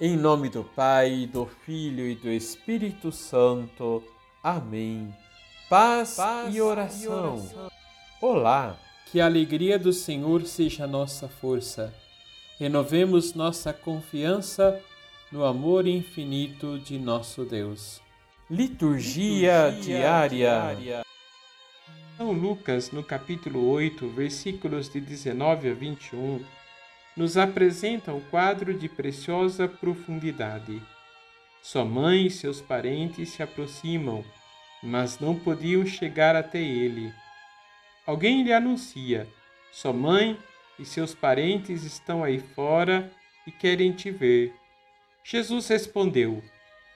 Em nome do Pai, do Filho e do Espírito Santo. Amém. Paz, Paz e, oração. e oração. Olá, que a alegria do Senhor seja nossa força. Renovemos nossa confiança no amor infinito de nosso Deus. Liturgia, Liturgia diária. diária. São Lucas, no capítulo 8, versículos de 19 a 21 nos apresenta um quadro de preciosa profundidade. Sua mãe e seus parentes se aproximam, mas não podiam chegar até ele. Alguém lhe anuncia: Sua mãe e seus parentes estão aí fora e querem te ver. Jesus respondeu: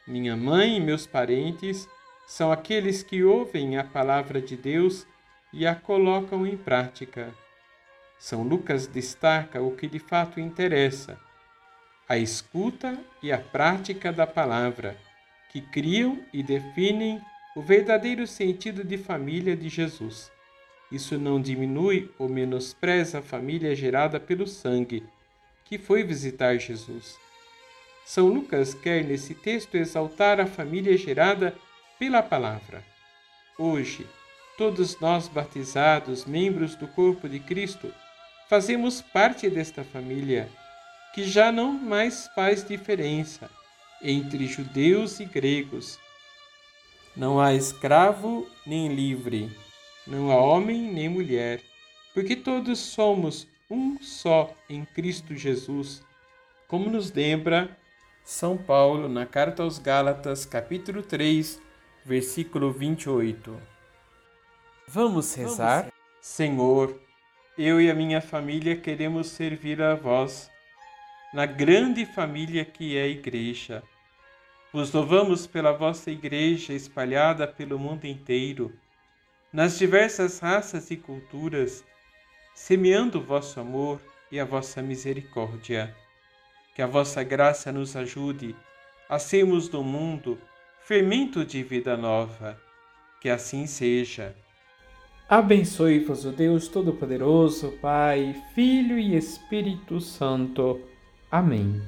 Minha mãe e meus parentes são aqueles que ouvem a palavra de Deus e a colocam em prática. São Lucas destaca o que de fato interessa: a escuta e a prática da palavra, que criam e definem o verdadeiro sentido de família de Jesus. Isso não diminui ou menospreza a família gerada pelo sangue, que foi visitar Jesus. São Lucas quer nesse texto exaltar a família gerada pela palavra. Hoje, todos nós batizados, membros do corpo de Cristo, fazemos parte desta família, que já não mais faz diferença entre judeus e gregos. Não há escravo nem livre, não há homem nem mulher, porque todos somos um só em Cristo Jesus, como nos lembra São Paulo na carta aos Gálatas, capítulo 3, versículo 28. Vamos rezar? Vamos. Senhor, eu e a minha família queremos servir a vós, na grande família que é a Igreja. Vos louvamos pela vossa Igreja espalhada pelo mundo inteiro, nas diversas raças e culturas, semeando o vosso amor e a vossa misericórdia. Que a vossa graça nos ajude a sermos no mundo fermento de vida nova. Que assim seja. Abençoe-vos o Deus Todo-Poderoso, Pai, Filho e Espírito Santo. Amém.